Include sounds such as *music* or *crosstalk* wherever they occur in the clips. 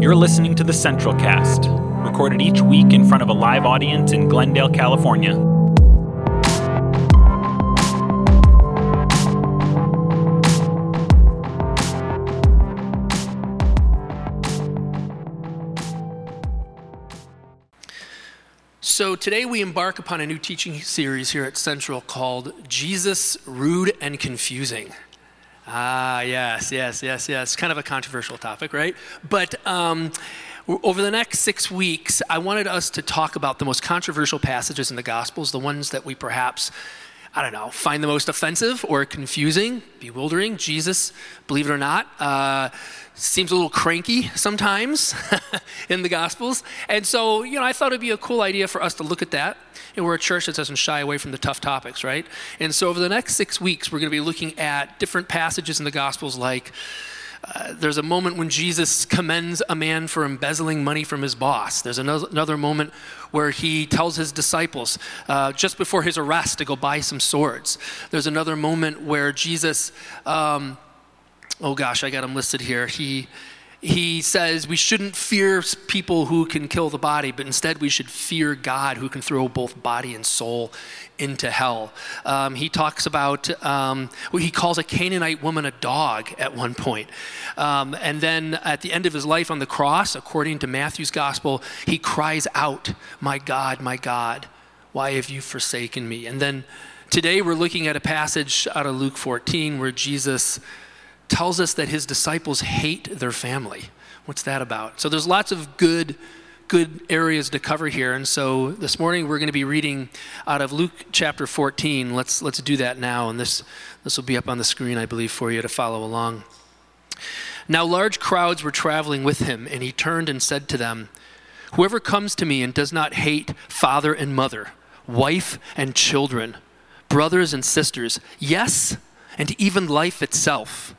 You're listening to the Central Cast, recorded each week in front of a live audience in Glendale, California. So, today we embark upon a new teaching series here at Central called Jesus Rude and Confusing. Ah, yes, yes, yes, yes. Kind of a controversial topic, right? But um, over the next six weeks, I wanted us to talk about the most controversial passages in the Gospels, the ones that we perhaps, I don't know, find the most offensive or confusing, bewildering. Jesus, believe it or not, uh, seems a little cranky sometimes *laughs* in the Gospels. And so, you know, I thought it'd be a cool idea for us to look at that. And we're a church that doesn't shy away from the tough topics, right? And so, over the next six weeks, we're going to be looking at different passages in the Gospels like, there's a moment when Jesus commends a man for embezzling money from his boss. There's another, another moment where he tells his disciples uh, just before his arrest to go buy some swords. There's another moment where Jesus, um, oh gosh, I got him listed here. He he says we shouldn't fear people who can kill the body, but instead we should fear God who can throw both body and soul into hell. Um, he talks about, um, well, he calls a Canaanite woman a dog at one point. Um, and then at the end of his life on the cross, according to Matthew's gospel, he cries out, My God, my God, why have you forsaken me? And then today we're looking at a passage out of Luke 14 where Jesus tells us that his disciples hate their family. What's that about? So there's lots of good good areas to cover here. And so this morning we're going to be reading out of Luke chapter 14. Let's let's do that now and this this will be up on the screen I believe for you to follow along. Now large crowds were traveling with him and he turned and said to them, Whoever comes to me and does not hate father and mother, wife and children, brothers and sisters, yes, and even life itself,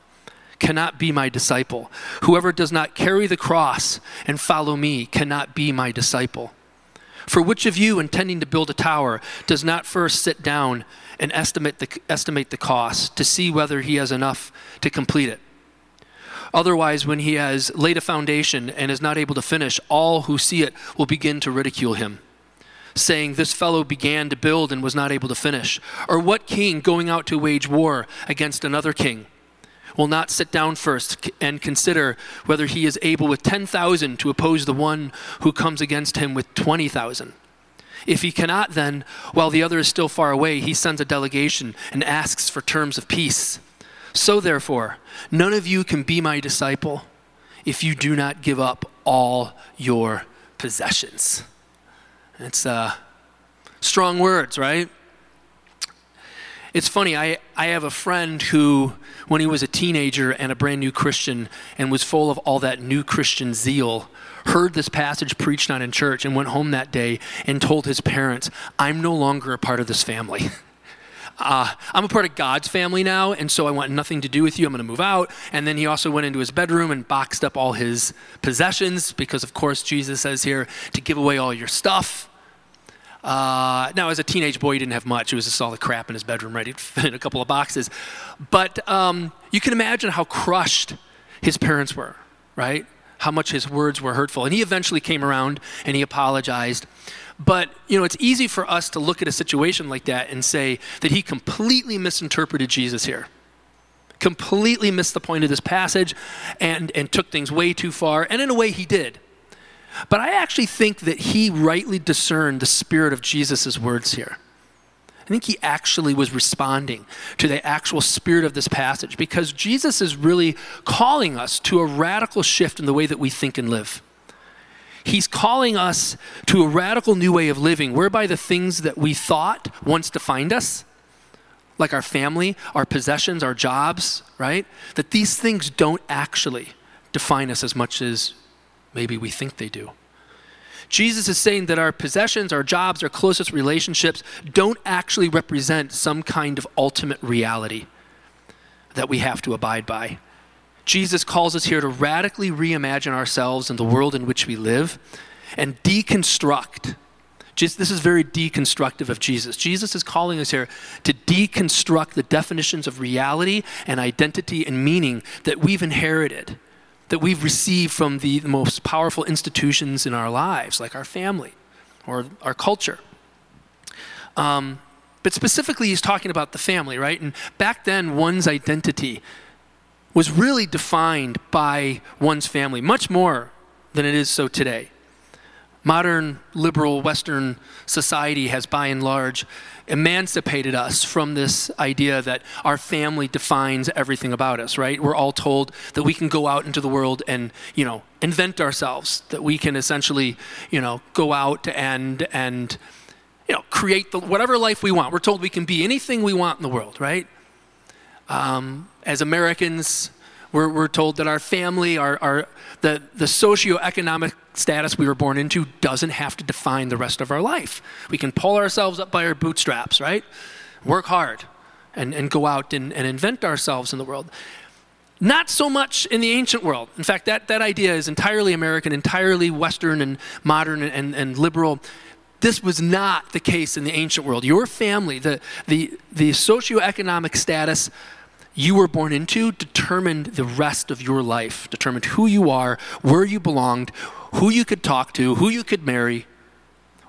cannot be my disciple. Whoever does not carry the cross and follow me cannot be my disciple. For which of you, intending to build a tower, does not first sit down and estimate the, estimate the cost to see whether he has enough to complete it? Otherwise, when he has laid a foundation and is not able to finish, all who see it will begin to ridicule him, saying, This fellow began to build and was not able to finish. Or what king going out to wage war against another king? Will not sit down first and consider whether he is able with 10,000 to oppose the one who comes against him with 20,000. If he cannot, then, while the other is still far away, he sends a delegation and asks for terms of peace. So, therefore, none of you can be my disciple if you do not give up all your possessions. It's uh, strong words, right? It's funny, I, I have a friend who, when he was a teenager and a brand new Christian and was full of all that new Christian zeal, heard this passage preached on in church and went home that day and told his parents, I'm no longer a part of this family. *laughs* Uh, I'm a part of God's family now, and so I want nothing to do with you. I'm going to move out. And then he also went into his bedroom and boxed up all his possessions because, of course, Jesus says here to give away all your stuff. Uh, now, as a teenage boy, he didn't have much. It was just all the crap in his bedroom ready to fit in a couple of boxes. But um, you can imagine how crushed his parents were, right? How much his words were hurtful. And he eventually came around and he apologized. But, you know, it's easy for us to look at a situation like that and say that he completely misinterpreted Jesus here. Completely missed the point of this passage and, and took things way too far. And in a way, he did. But I actually think that he rightly discerned the spirit of Jesus' words here. I think he actually was responding to the actual spirit of this passage because Jesus is really calling us to a radical shift in the way that we think and live. He's calling us to a radical new way of living whereby the things that we thought once defined us, like our family, our possessions, our jobs, right? That these things don't actually define us as much as Maybe we think they do. Jesus is saying that our possessions, our jobs, our closest relationships don't actually represent some kind of ultimate reality that we have to abide by. Jesus calls us here to radically reimagine ourselves and the world in which we live and deconstruct. Just, this is very deconstructive of Jesus. Jesus is calling us here to deconstruct the definitions of reality and identity and meaning that we've inherited that we've received from the, most powerful institutions in our lives, like our family or our culture. Um, but specifically, he's talking about the family, right? And back then, one's identity was really defined by one's family, much more than it is so today. Modern liberal Western society has, by and large, emancipated us from this idea that our family defines everything about us, right? We're all told that we can go out into the world and, you know, invent ourselves, that we can essentially, you know, go out and, and, you know, create the, whatever life we want. We're told we can be anything we want in the world, right? Um, as Americans, we're, we're told that our family, our, our, the, the socioeconomic status we were born into doesn't have to define the rest of our life. We can pull ourselves up by our bootstraps, right? Work hard and, and go out and, and invent ourselves in the world. Not so much in the ancient world. In fact, that, that idea is entirely American, entirely Western and modern and, and liberal. This was not the case in the ancient world. Your family, the, the, the socioeconomic status you were born into determined the rest of your life, determined who you are, where you belonged, who you could talk to, who you could marry,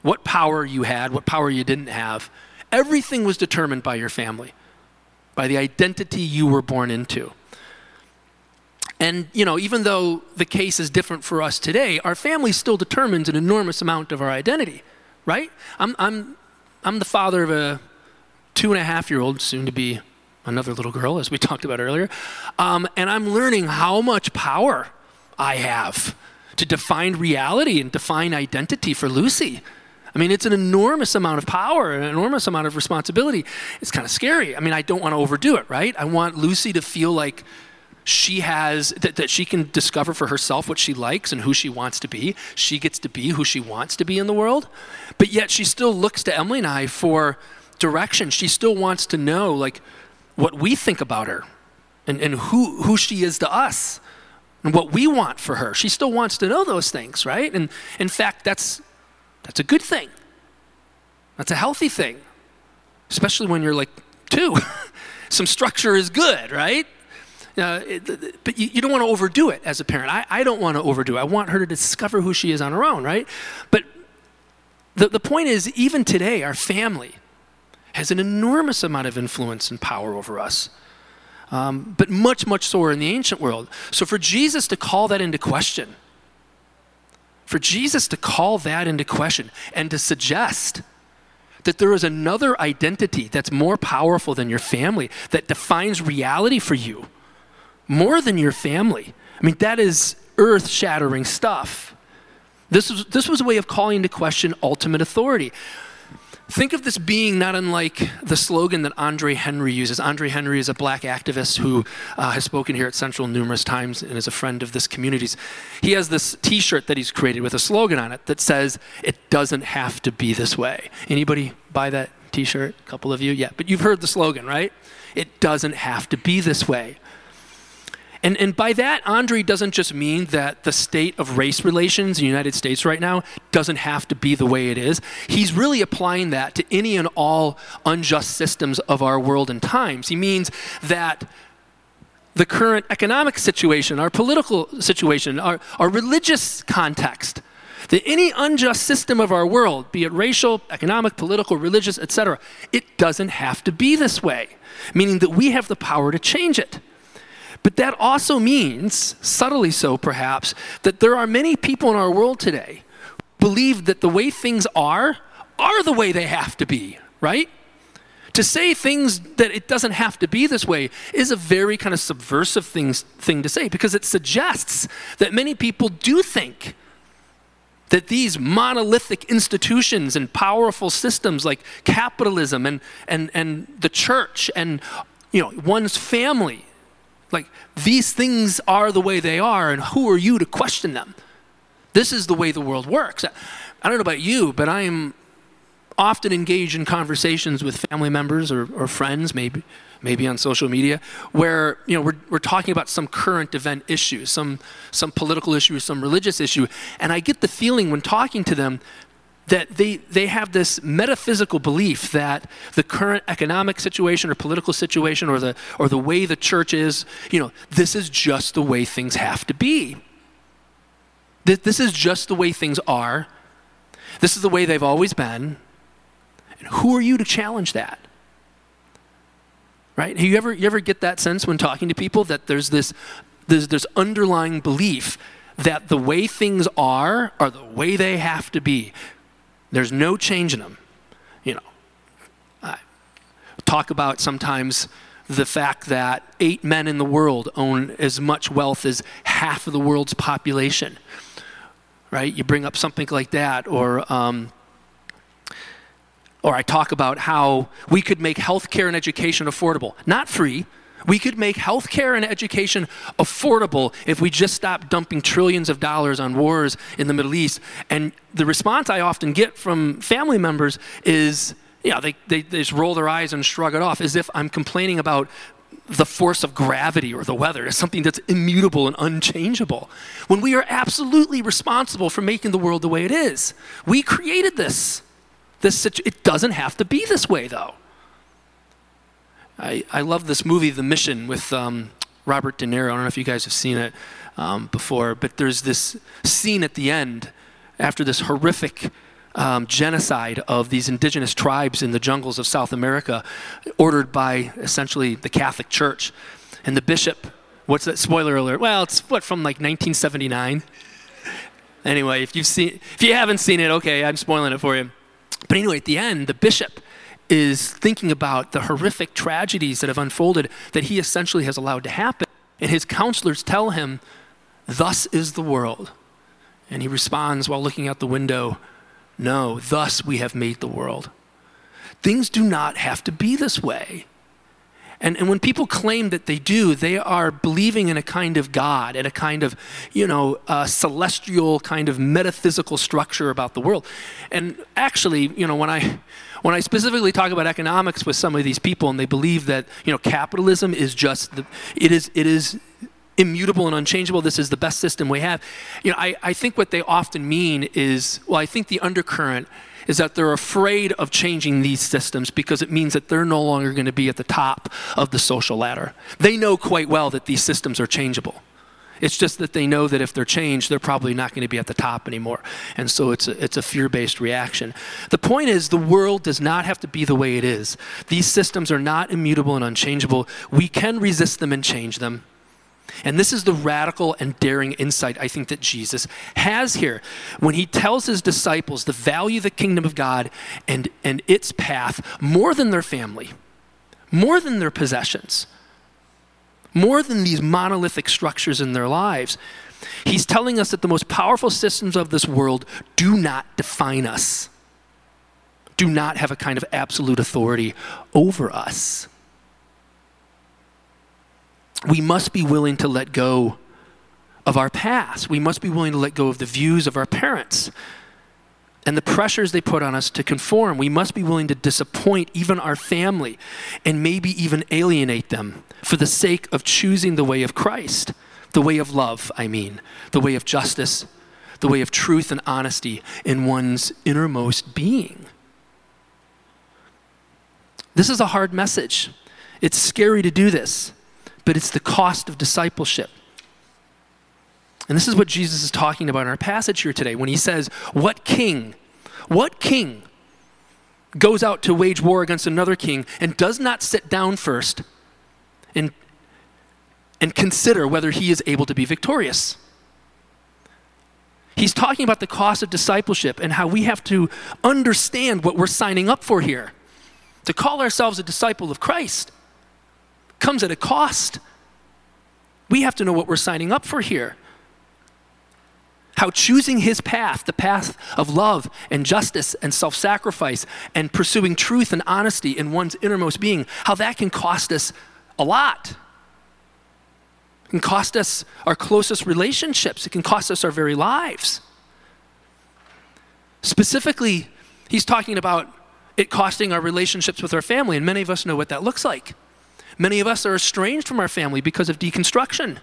what power you had, what power you didn't have. Everything was determined by your family, by the identity you were born into. And, you know, even though the case is different for us today, our family still determines an enormous amount of our identity, right? I'm, I'm, I'm the father of a two and a half year old, soon to be another little girl, as we *laughs* talked about earlier. Um, and I'm learning how much power I have to define reality and define identity for Lucy. I mean, it's an enormous amount of power, an enormous amount of responsibility. It's kind of scary. I mean, I don't want to overdo it, right? I want Lucy to feel like she has, that, that she can discover for herself what she likes and who she wants to be. She gets to be who she wants to be in the world. But yet she still looks to Emily and I for direction. She still wants to know, like, what we think about her and, and who, who she is to us and what we want for her. She still wants to know those things, right? And in fact, that's, that's a good thing. That's a healthy thing, especially when you're like two. *laughs* Some structure is good, right? Uh, it, but you, you, don't want to overdo it as a parent. I, I don't want to overdo it. I want her to discover who she is on her own, right? But the, the point is, even today, our family, has an enormous amount of influence and power over us. Um, but much, much so in the ancient world. So for Jesus to call that into question, for Jesus to call that into question and to suggest that there is another identity that's more powerful than your family, that defines reality for you more than your family. I mean, that is earth shattering stuff. This was, this was a way of calling into question ultimate authority. Think of this being not unlike the slogan that Andre Henry uses. Andre Henry is a black activist who uh, has spoken here at Central numerous times and is a friend of this community. He has this T-shirt that he's created with a slogan on it that says, "It doesn't have to be this way." Anybody buy that T-shirt? A couple of you, yeah. But you've heard the slogan, right? It doesn't have to be this way. And, and by that, Andre doesn't just mean that the state of race relations in the United States right now doesn't have to be the way it is. He's really applying that to any and all unjust systems of our world and times. He means that the current economic situation, our political situation, our, our religious context, that any unjust system of our world, be it racial, economic, political, religious, etc., it doesn't have to be this way, meaning that we have the power to change it. But that also means, subtly so perhaps, that there are many people in our world today believe that the way things are are the way they have to be, right? To say things that it doesn't have to be this way is a very kind of subversive thing, thing to say because it suggests that many people do think that these monolithic institutions and powerful systems like capitalism and, and, and the church and you know, one's family like, these things are the way they are, and who are you to question them? This is the way the world works. I don't know about you, but I am often engaged in conversations with family members or, or friends, maybe, maybe on social media, where you know, we're, we're talking about some current event issue, some, some political issue, some religious issue, and I get the feeling when talking to them that they, they have this metaphysical belief that the current economic situation or political situation or the, or the way the church is, you know, this is just the way things have to be. This is just the way things are. This is the way they've always been. And who are you to challenge that? Right? You ever, you ever get that sense when talking to people that there's this, there's this underlying belief that the way things are are the way they have to be. There's no change in them. You know, I talk about sometimes the fact that eight men in the world own as much wealth as half of the world's population. Right? You bring up something like that, or um, or I talk about how we could make healthcare and education affordable, not free, we could make healthcare and education affordable if we just stopped dumping trillions of dollars on wars in the Middle East. And the response I often get from family members is, yeah, they, they, they just roll their eyes and shrug it off as if I'm complaining about the force of gravity or the weather as something that's immutable and unchangeable. When we are absolutely responsible for making the world the way it is. We created this. This it doesn't have to be this way though. I, I love this movie, The Mission, with um, Robert De Niro. I don't know if you guys have seen it um, before, but there's this scene at the end after this horrific um, genocide of these indigenous tribes in the jungles of South America, ordered by essentially the Catholic Church. And the bishop, what's that? Spoiler alert. Well, it's what from like 1979. Anyway, if you've seen, if you haven't seen it, okay, I'm spoiling it for you. But anyway, at the end, the bishop is thinking about the horrific tragedies that have unfolded that he essentially has allowed to happen. And his counselors tell him, Thus is the world. And he responds while looking out the window, No, thus we have made the world. Things do not have to be this way. And, and when people claim that they do, they are believing in a kind of God and a kind of, you know, celestial kind of metaphysical structure about the world. And actually, you know, when I when I specifically talk about economics with some of these people and they believe that, you know, capitalism is just the, it is it is immutable and unchangeable. This is the best system we have. You know, I, I think what they often mean is, well, I think the undercurrent is that they're afraid of changing these systems because it means that they're no longer going to be at the top of the social ladder. They know quite well that these systems are changeable. It's just that they know that if they're changed, they're probably not going to be at the top anymore. And so it's a, it's a fear based reaction. The point is, the world does not have to be the way it is. These systems are not immutable and unchangeable. We can resist them and change them. And this is the radical and daring insight I think that Jesus has here when he tells his disciples to value the kingdom of God and, and its path more than their family, more than their possessions, more than these monolithic structures in their lives. He's telling us that the most powerful systems of this world do not define us, do not have a kind of absolute authority over us we must be willing to let go of our past. We must be willing to let go of the views of our parents and the pressures they put on us to conform. We must be willing to disappoint even our family and maybe even alienate them for the sake of choosing the way of Christ, the way of love, I mean, the way of justice, the way of truth and honesty in one's innermost being. This is a hard message. It's scary to do this but it's the cost of discipleship. And this is what Jesus is talking about in our passage here today when he says, What king, what king goes out to wage war against another king and does not sit down first and, and consider whether he is able to be victorious? He's talking about the cost of discipleship and how we have to understand what we're signing up for here. To call ourselves a disciple of Christ comes at a cost. We have to know what we're signing up for here. How choosing his path, the path of love and justice and self sacrifice and pursuing truth and honesty in one's innermost being, how that can cost us a lot. It can cost us our closest relationships, it can cost us our very lives. Specifically, he's talking about it costing our relationships with our family, and many of us know what that looks like. Many of us are estranged from our family because of deconstruction.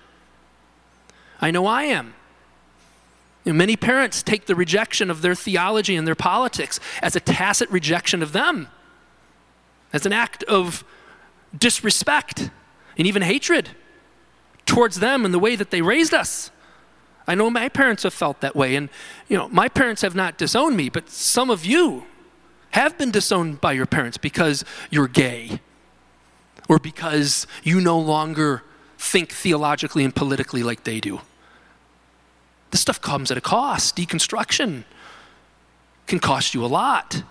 I know I am. You know, many parents take the rejection of their theology and their politics as a tacit rejection of them, as an act of disrespect and even hatred towards them and the way that they raised us. I know my parents have felt that way, and you know, my parents have not disowned me, but some of you have been disowned by your parents because you're gay or because you no longer think theologically and politically like they do. This stuff comes at a cost. Deconstruction can cost you a lot.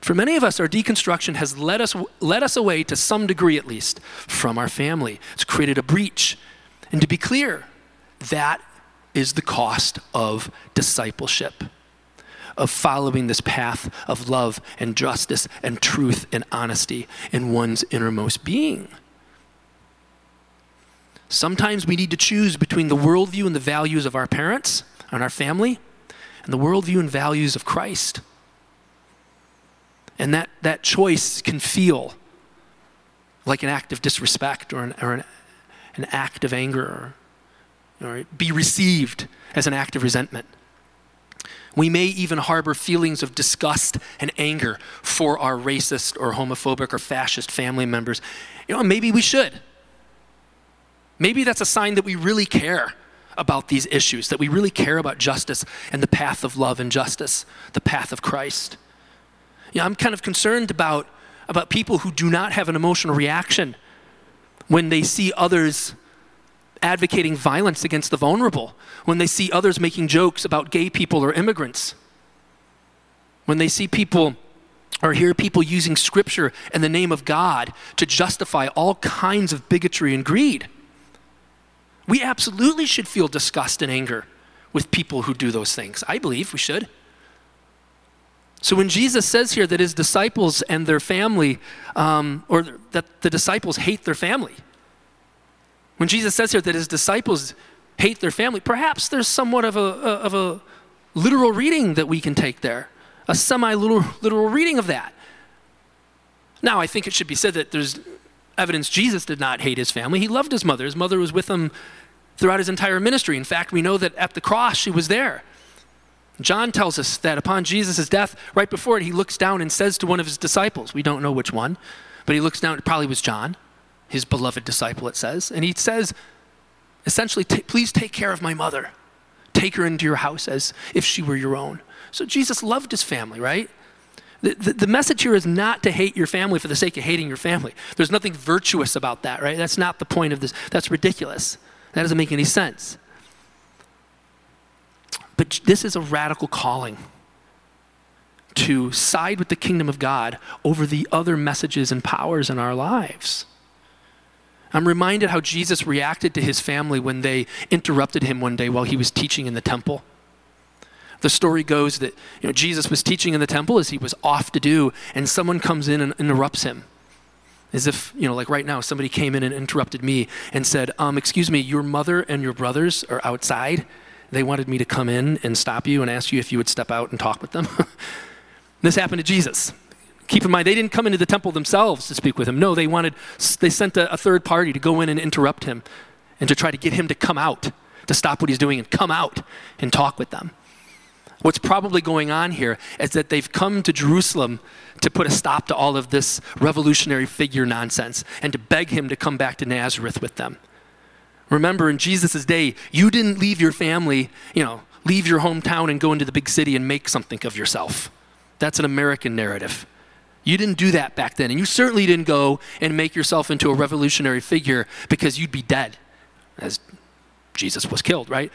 For many of us, our deconstruction has led us, led us away, to some degree at least, from our family. It's created a breach. And to be clear, that is the cost of discipleship, of following this path of love and justice and truth and honesty in one's innermost being. Sometimes we need to choose between the worldview and the values of our parents and our family and the worldview and values of Christ. And that, that choice can feel like an act of disrespect or an, or an, an act of anger or, or be received as an act of resentment. We may even harbor feelings of disgust and anger for our racist or homophobic or fascist family members. You know, maybe we should. Maybe that's a sign that we really care about these issues, that we really care about justice and the path of love and justice, the path of Christ. You know, I'm kind of concerned about, about people who do not have an emotional reaction when they see others advocating violence against the vulnerable, when they see others making jokes about gay people or immigrants, when they see people or hear people using scripture in the name of God to justify all kinds of bigotry and greed. We absolutely should feel disgust and anger with people who do those things. I believe we should. So when Jesus says here that his disciples and their family, um, or that the disciples hate their family, when Jesus says here that his disciples hate their family, perhaps there's somewhat of a, of a literal reading that we can take there, a semi literal reading of that. Now, I think it should be said that there's evidence Jesus did not hate his family. He loved his mother. His mother was with him throughout his entire ministry. In fact, we know that at the cross, she was there. John tells us that upon Jesus' death, right before it, he looks down and says to one of his disciples, we don't know which one, but he looks down, it probably was John, his beloved disciple, it says, and he says, essentially, please take care of my mother. Take her into your house as if she were your own. So Jesus loved his family, right? The, the, message here is not to hate your family for the sake of hating your family. There's nothing virtuous about that, right? That's not the point of this. That's ridiculous. That doesn't make any sense. But this is a radical calling to side with the kingdom of God over the other messages and powers in our lives. I'm reminded how Jesus reacted to his family when they interrupted him one day while he was teaching in the temple. The story goes that you know, Jesus was teaching in the temple as he was off to do, and someone comes in and interrupts him. As if, you know, like right now, somebody came in and interrupted me and said, um, Excuse me, your mother and your brothers are outside. They wanted me to come in and stop you and ask you if you would step out and talk with them. *laughs* this happened to Jesus. Keep in mind, they didn't come into the temple themselves to speak with him. No, they wanted, they sent a, a third party to go in and interrupt him and to try to get him to come out, to stop what he's doing and come out and talk with them. What's probably going on here is that they've come to Jerusalem to put a stop to all of this revolutionary figure nonsense and to beg him to come back to Nazareth with them. Remember, in Jesus' day, you didn't leave your family, you know, leave your hometown and go into the big city and make something of yourself. That's an American narrative. You didn't do that back then. And you certainly didn't go and make yourself into a revolutionary figure because you'd be dead, as Jesus was killed, right?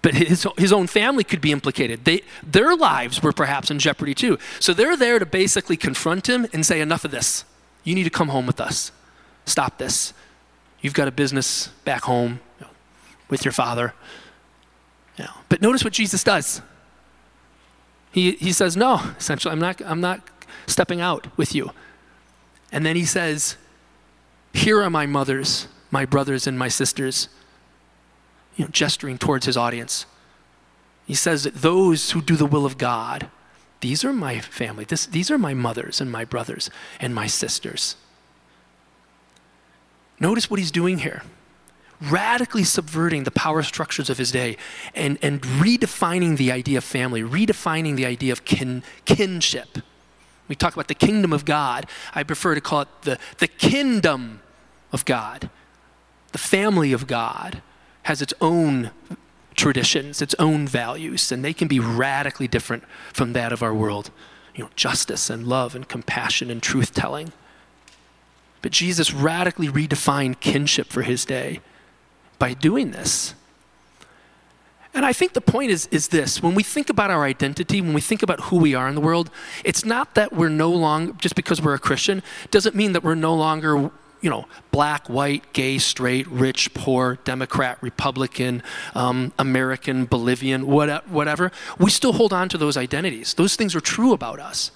But his, his own family could be implicated. They, their lives were perhaps in jeopardy too. So they're there to basically confront him and say, Enough of this. You need to come home with us. Stop this. You've got a business back home with your father. You. But notice what Jesus does. He, he says, No, essentially, I'm not, I'm not stepping out with you. And then he says, Here are my mothers, my brothers, and my sisters you know, gesturing towards his audience. He says that those who do the will of God, these are my family. This, these are my mothers and my brothers and my sisters. Notice what he's doing here. radically subverting the power structures of his day and, and redefining the idea of family, redefining the idea of kin, kinship. We talk about the kingdom of God. I prefer to call it the, the kingdom of God. The family of God has its own traditions, its own values, and they can be radically different from that of our world. You know, justice and love and compassion and truth telling. But Jesus radically redefined kinship for his day by doing this. And I think the point is, is this when we think about our identity, when we think about who we are in the world, it's not that we're no longer, just because we're a Christian, doesn't mean that we're no longer, you know, black, white, gay, straight, rich, poor, Democrat, Republican, um, American, Bolivian, whatever. We still hold on to those identities. Those things are true about us.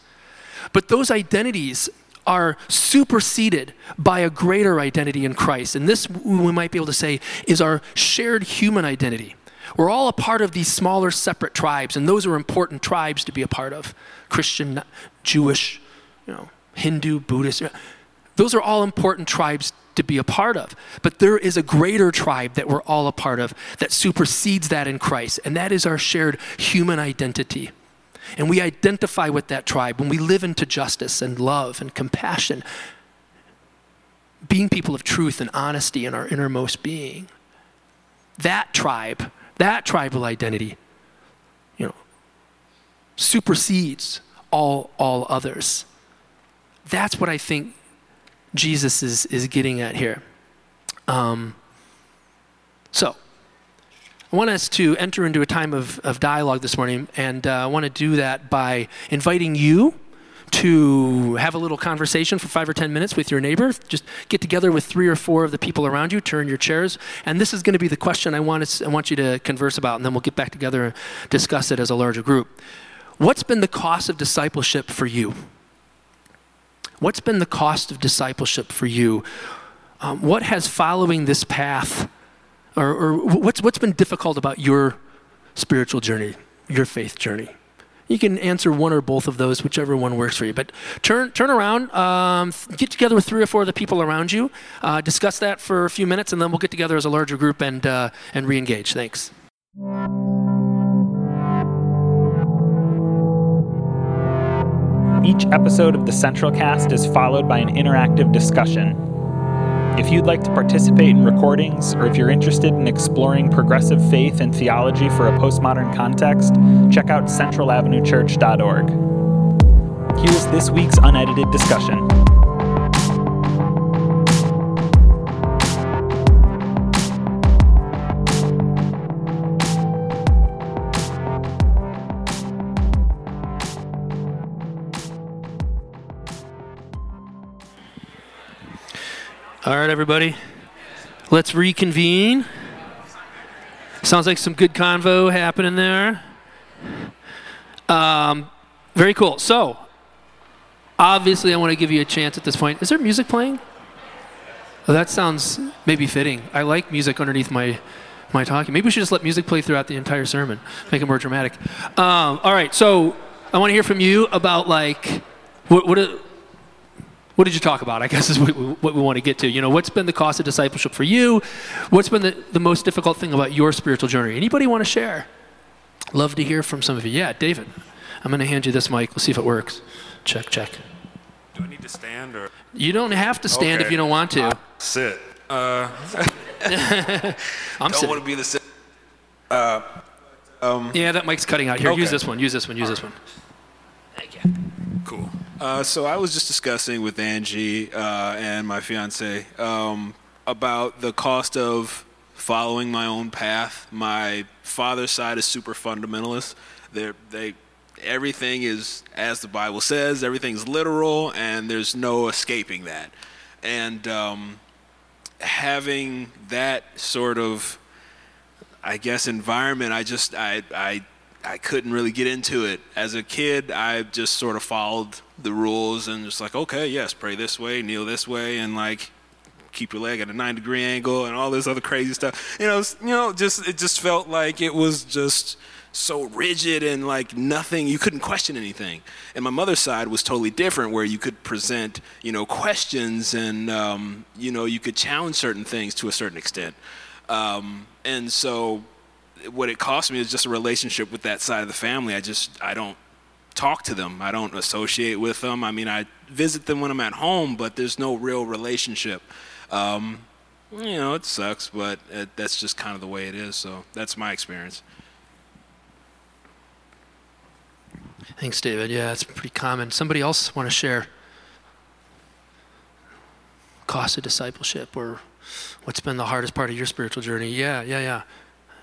But those identities are superseded by a greater identity in Christ. And this, we might be able to say, is our shared human identity. We're all a part of these smaller, separate tribes, and those are important tribes to be a part of Christian, Jewish, you know, Hindu, Buddhist. Those are all important tribes to be a part of. But there is a greater tribe that we're all a part of that supersedes that in Christ, and that is our shared human identity. And we identify with that tribe when we live into justice and love and compassion, being people of truth and honesty in our innermost being. That tribe, that tribal identity, you know, supersedes all, all others. That's what I think Jesus is, is getting at here. Um, so, I want us to enter into a time of, of dialogue this morning, and uh, I want to do that by inviting you to have a little conversation for five or ten minutes with your neighbor. Just get together with three or four of the people around you, turn your chairs, and this is going to be the question I want, us, I want you to converse about, and then we'll get back together and discuss it as a larger group. What's been the cost of discipleship for you? What's been the cost of discipleship for you? Um, what has following this path or, or what's, what's been difficult about your spiritual journey, your faith journey? You can answer one or both of those, whichever one works for you. But turn, turn around, um, get together with three or four of the people around you, uh, discuss that for a few minutes, and then we'll get together as a larger group and, uh, and re engage. Thanks. Each episode of the Central Cast is followed by an interactive discussion if you'd like to participate in recordings, or if you're interested in exploring progressive faith and theology for a postmodern context, check out centralavenuechurch.org. Here's this week's unedited discussion. All right, everybody. Let's reconvene. Sounds like some good convo happening there. Um, very cool. So, obviously, I want to give you a chance at this point. Is there music playing? Oh, that sounds maybe fitting. I like music underneath my my talking. Maybe we should just let music play throughout the entire sermon, make it more dramatic. Um, all right. So, I want to hear from you about like what what. What did you talk about? I guess is what we, what we want to get to. You know, what's been the cost of discipleship for you? What's been the, the most difficult thing about your spiritual journey? Anybody want to share? Love to hear from some of you. Yeah, David. I'm going to hand you this mic. We'll see if it works. Check, check. Do I need to stand or? You don't have to stand okay. if you don't want to. I sit. Uh, *laughs* I'm don't want to be the sit. Uh, um, yeah, that mic's cutting out. Here, okay. use this one. Use this one. Use this one. Thank you. Uh, so I was just discussing with Angie uh, and my fiance um, about the cost of following my own path. My father's side is super fundamentalist. They're, they everything is as the Bible says. Everything's literal, and there's no escaping that. And um, having that sort of, I guess, environment, I just I I I couldn't really get into it. As a kid, I just sort of followed the rules and just like, okay, yes, pray this way, kneel this way, and like keep your leg at a nine degree angle and all this other crazy stuff. You know, you know, just it just felt like it was just so rigid and like nothing you couldn't question anything. And my mother's side was totally different where you could present you know questions and um, you know you could challenge certain things to a certain extent. Um, and so what it cost me is just a relationship with that side of the family. I just i don't talk to them i don't associate with them i mean i visit them when i'm at home but there's no real relationship um, you know it sucks but it, that's just kind of the way it is so that's my experience Thanks, David. Yeah, it's pretty common. Somebody else want to share cost of discipleship or what's been the hardest part of your spiritual journey? Yeah, yeah, yeah.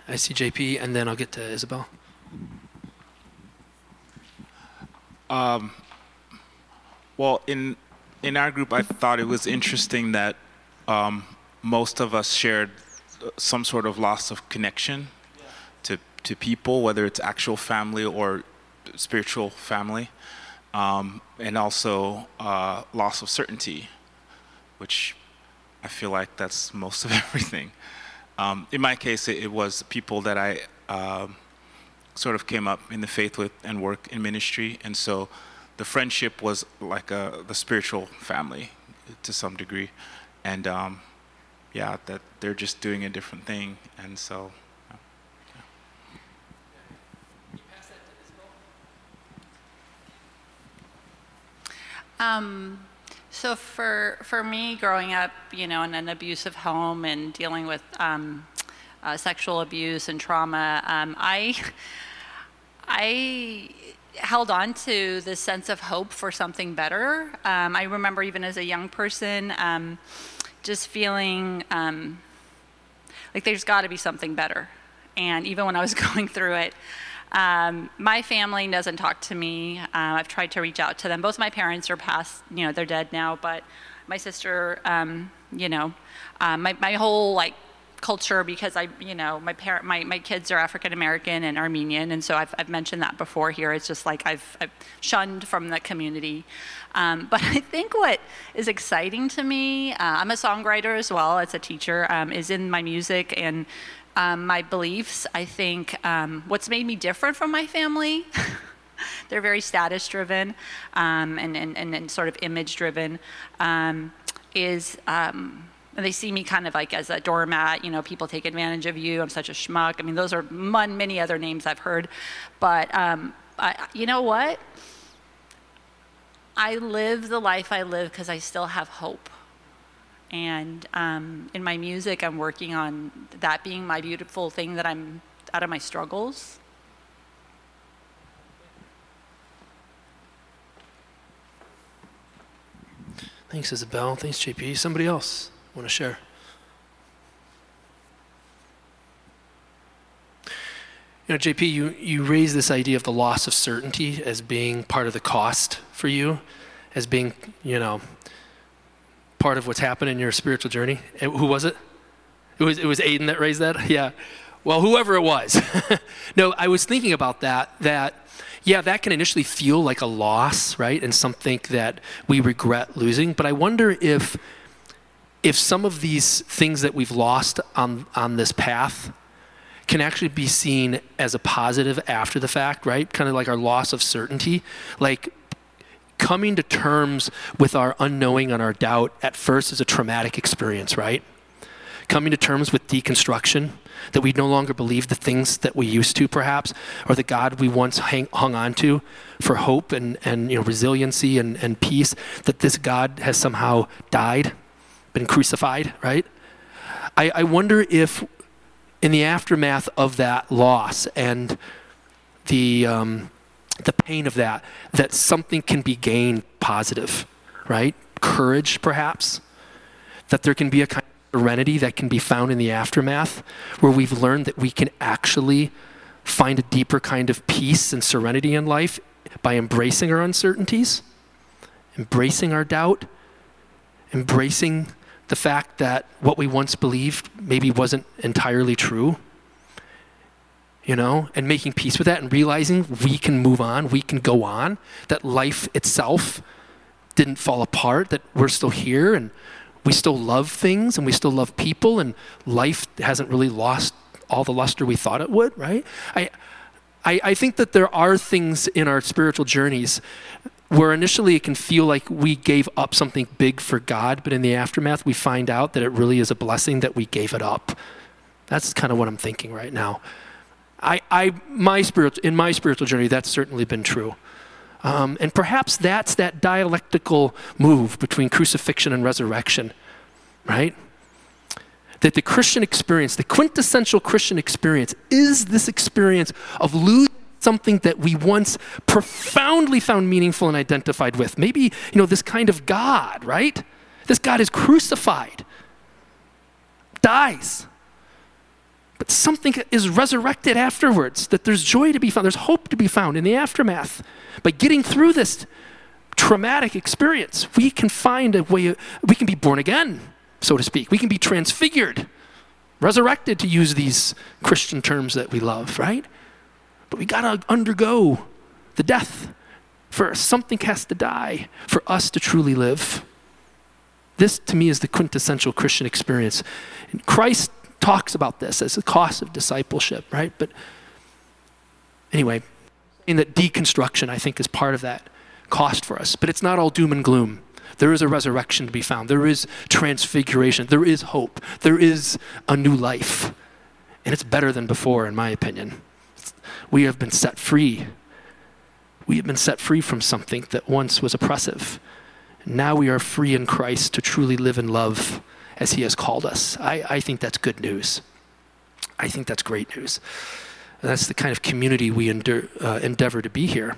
I see JP, and then I'll get to Isabel. Um, well, in in our group, I thought it was interesting that um, most of us shared some sort of loss of connection yeah. to to people, whether it's actual family or spiritual family, um, and also uh, loss of certainty, which I feel like that's most of *laughs* everything. Um, in my case, it, it, was people that I um, sort of came up in the faith with and work in ministry, and so the friendship was like a, the spiritual family to some degree, and um, yeah, that they're just doing a different thing, and so Um, so for for me, growing up, you know, in an abusive home and dealing with um, uh, sexual abuse and trauma, um, I I held on to this sense of hope for something better. Um, I remember even as a young person, um, just feeling um, like there's got to be something better. And even when I was *laughs* going through it, um, my family doesn't talk to me. Uh, I've tried to reach out to them. Both my parents are past, you know, they're dead now, but my sister, um, you know, um, my, my whole like culture because I, you know, my parent, my, my kids are African American and Armenian, and so I've, I've mentioned that before here. It's just like I've, I've shunned from the community. Um, but *laughs* I think what is exciting to me, uh, I'm a songwriter as well as a teacher, um, is in my music and um, my beliefs. I think um, what's made me different from my family, *laughs* they're very status driven um, and, and, and, and, sort of image driven, um, is um, they see me kind of like as a doormat, you know, people take advantage of you, I'm such a schmuck. I mean, those are many other names I've heard. But um, I, you know what? I live the life I live because I still have hope. And um, in my music, I'm working on that being my beautiful thing that I'm out of my struggles. Thanks, Isabel. Thanks, JP. Somebody else want to share? You know, JP, you, you raise this idea of the loss of certainty as being part of the cost for you, as being, you know, part of what's happened in your spiritual journey? Eh, who was it? It was, it was Aiden that raised that? *laughs* Yeah. Well, whoever it was. *laughs* no, I was thinking about that, that, yeah, that can initially feel like a loss, right? And something that we regret losing. But I wonder if, if some of these things that we've lost on, on this path can actually be seen as a positive after the fact, right? Kind of like our loss of certainty. Like coming to terms with our unknowing and our doubt at first is a traumatic experience, right? Coming to terms with deconstruction, that we no longer believe the things that we used to, perhaps, or the God we once hang, hung on to for hope and, and you know, resiliency and, and peace, that this God has somehow died, been crucified, right? I, I wonder if, in the aftermath of that loss and the, um, the pain of that, that something can be gained positive, right? Courage, perhaps. That there can be a kind of serenity that can be found in the aftermath where we've learned that we can actually find a deeper kind of peace and serenity in life by embracing our uncertainties, embracing our doubt, embracing the fact that what we once believed maybe wasn't entirely true you know, and making peace with that and realizing we can move on, we can go on, that life itself didn't fall apart, that we're still here and we still love things and we still love people and life hasn't really lost all the luster we thought it would, right? I, I, I think that there are things in our spiritual journeys where initially it can feel like we gave up something big for God, but in the aftermath we find out that it really is a blessing that we gave it up. That's kind of what I'm thinking right now. I, I my spiritual in my spiritual journey, that's certainly been true. Um, and perhaps that's that dialectical move between crucifixion and resurrection, right? That the Christian experience, the quintessential Christian experience, is this experience of losing something that we once profoundly found meaningful and identified with. Maybe, you know, this kind of God, right? This God is crucified, dies, but something is resurrected afterwards, that there's joy to be found, there's hope to be found in the aftermath. By getting through this traumatic experience, we can find a way, we can be born again, so to speak. We can be transfigured, resurrected, to use these Christian terms that we love, right? But we got to undergo the death first. Something has to die for us to truly live. This, to me, is the quintessential Christian experience. And Christ talks about this as the cost of discipleship, right? But anyway, in that deconstruction, I think, is part of that cost for us. But it's not all doom and gloom. There is a resurrection to be found. There is transfiguration. There is hope. There is a new life. And it's better than before, in my opinion. We have been set free. We have been set free from something that once was oppressive. Now we are free in Christ to truly live in love as He has called us. I, I think that's good news. I think that's great news. That's the kind of community we endure, uh, endeavor to be here.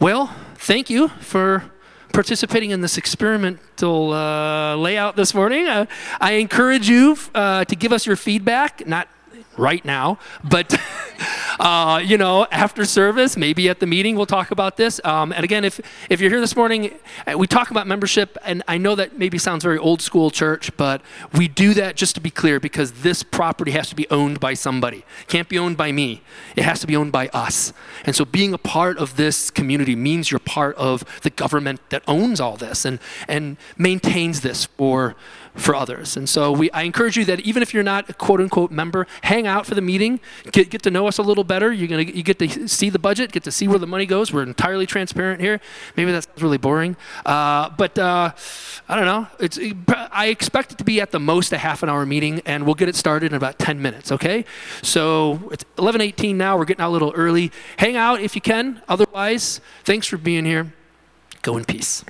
Well, thank you for participating in this experimental uh, layout this morning. Uh, I encourage you uh, to give us your feedback, not right now, but *laughs* uh, you know, after service, maybe at the meeting, we'll talk about this. Um, and again, if if you're here this morning, uh, we talk about membership, and I know that maybe sounds very old school church, but we do that just to be clear because this property has to be owned by somebody. It can't be owned by me. It has to be owned by us. And so, being a part of this community means you're part of the government that owns all this and and maintains this for for others. And so we, I encourage you that even if you're not a quote unquote member, hang out for the meeting, get, get to know us a little better. You're gonna, you get to see the budget, get to see where the money goes. We're entirely transparent here. Maybe that's really boring. Uh, but uh, I don't know. It's, I expect it to be at the most a half an hour meeting, and we'll get it started in about 10 minutes, okay? So it's 11.18 now. We're getting out a little early. Hang out if you can. Otherwise, thanks for being here. Go in peace.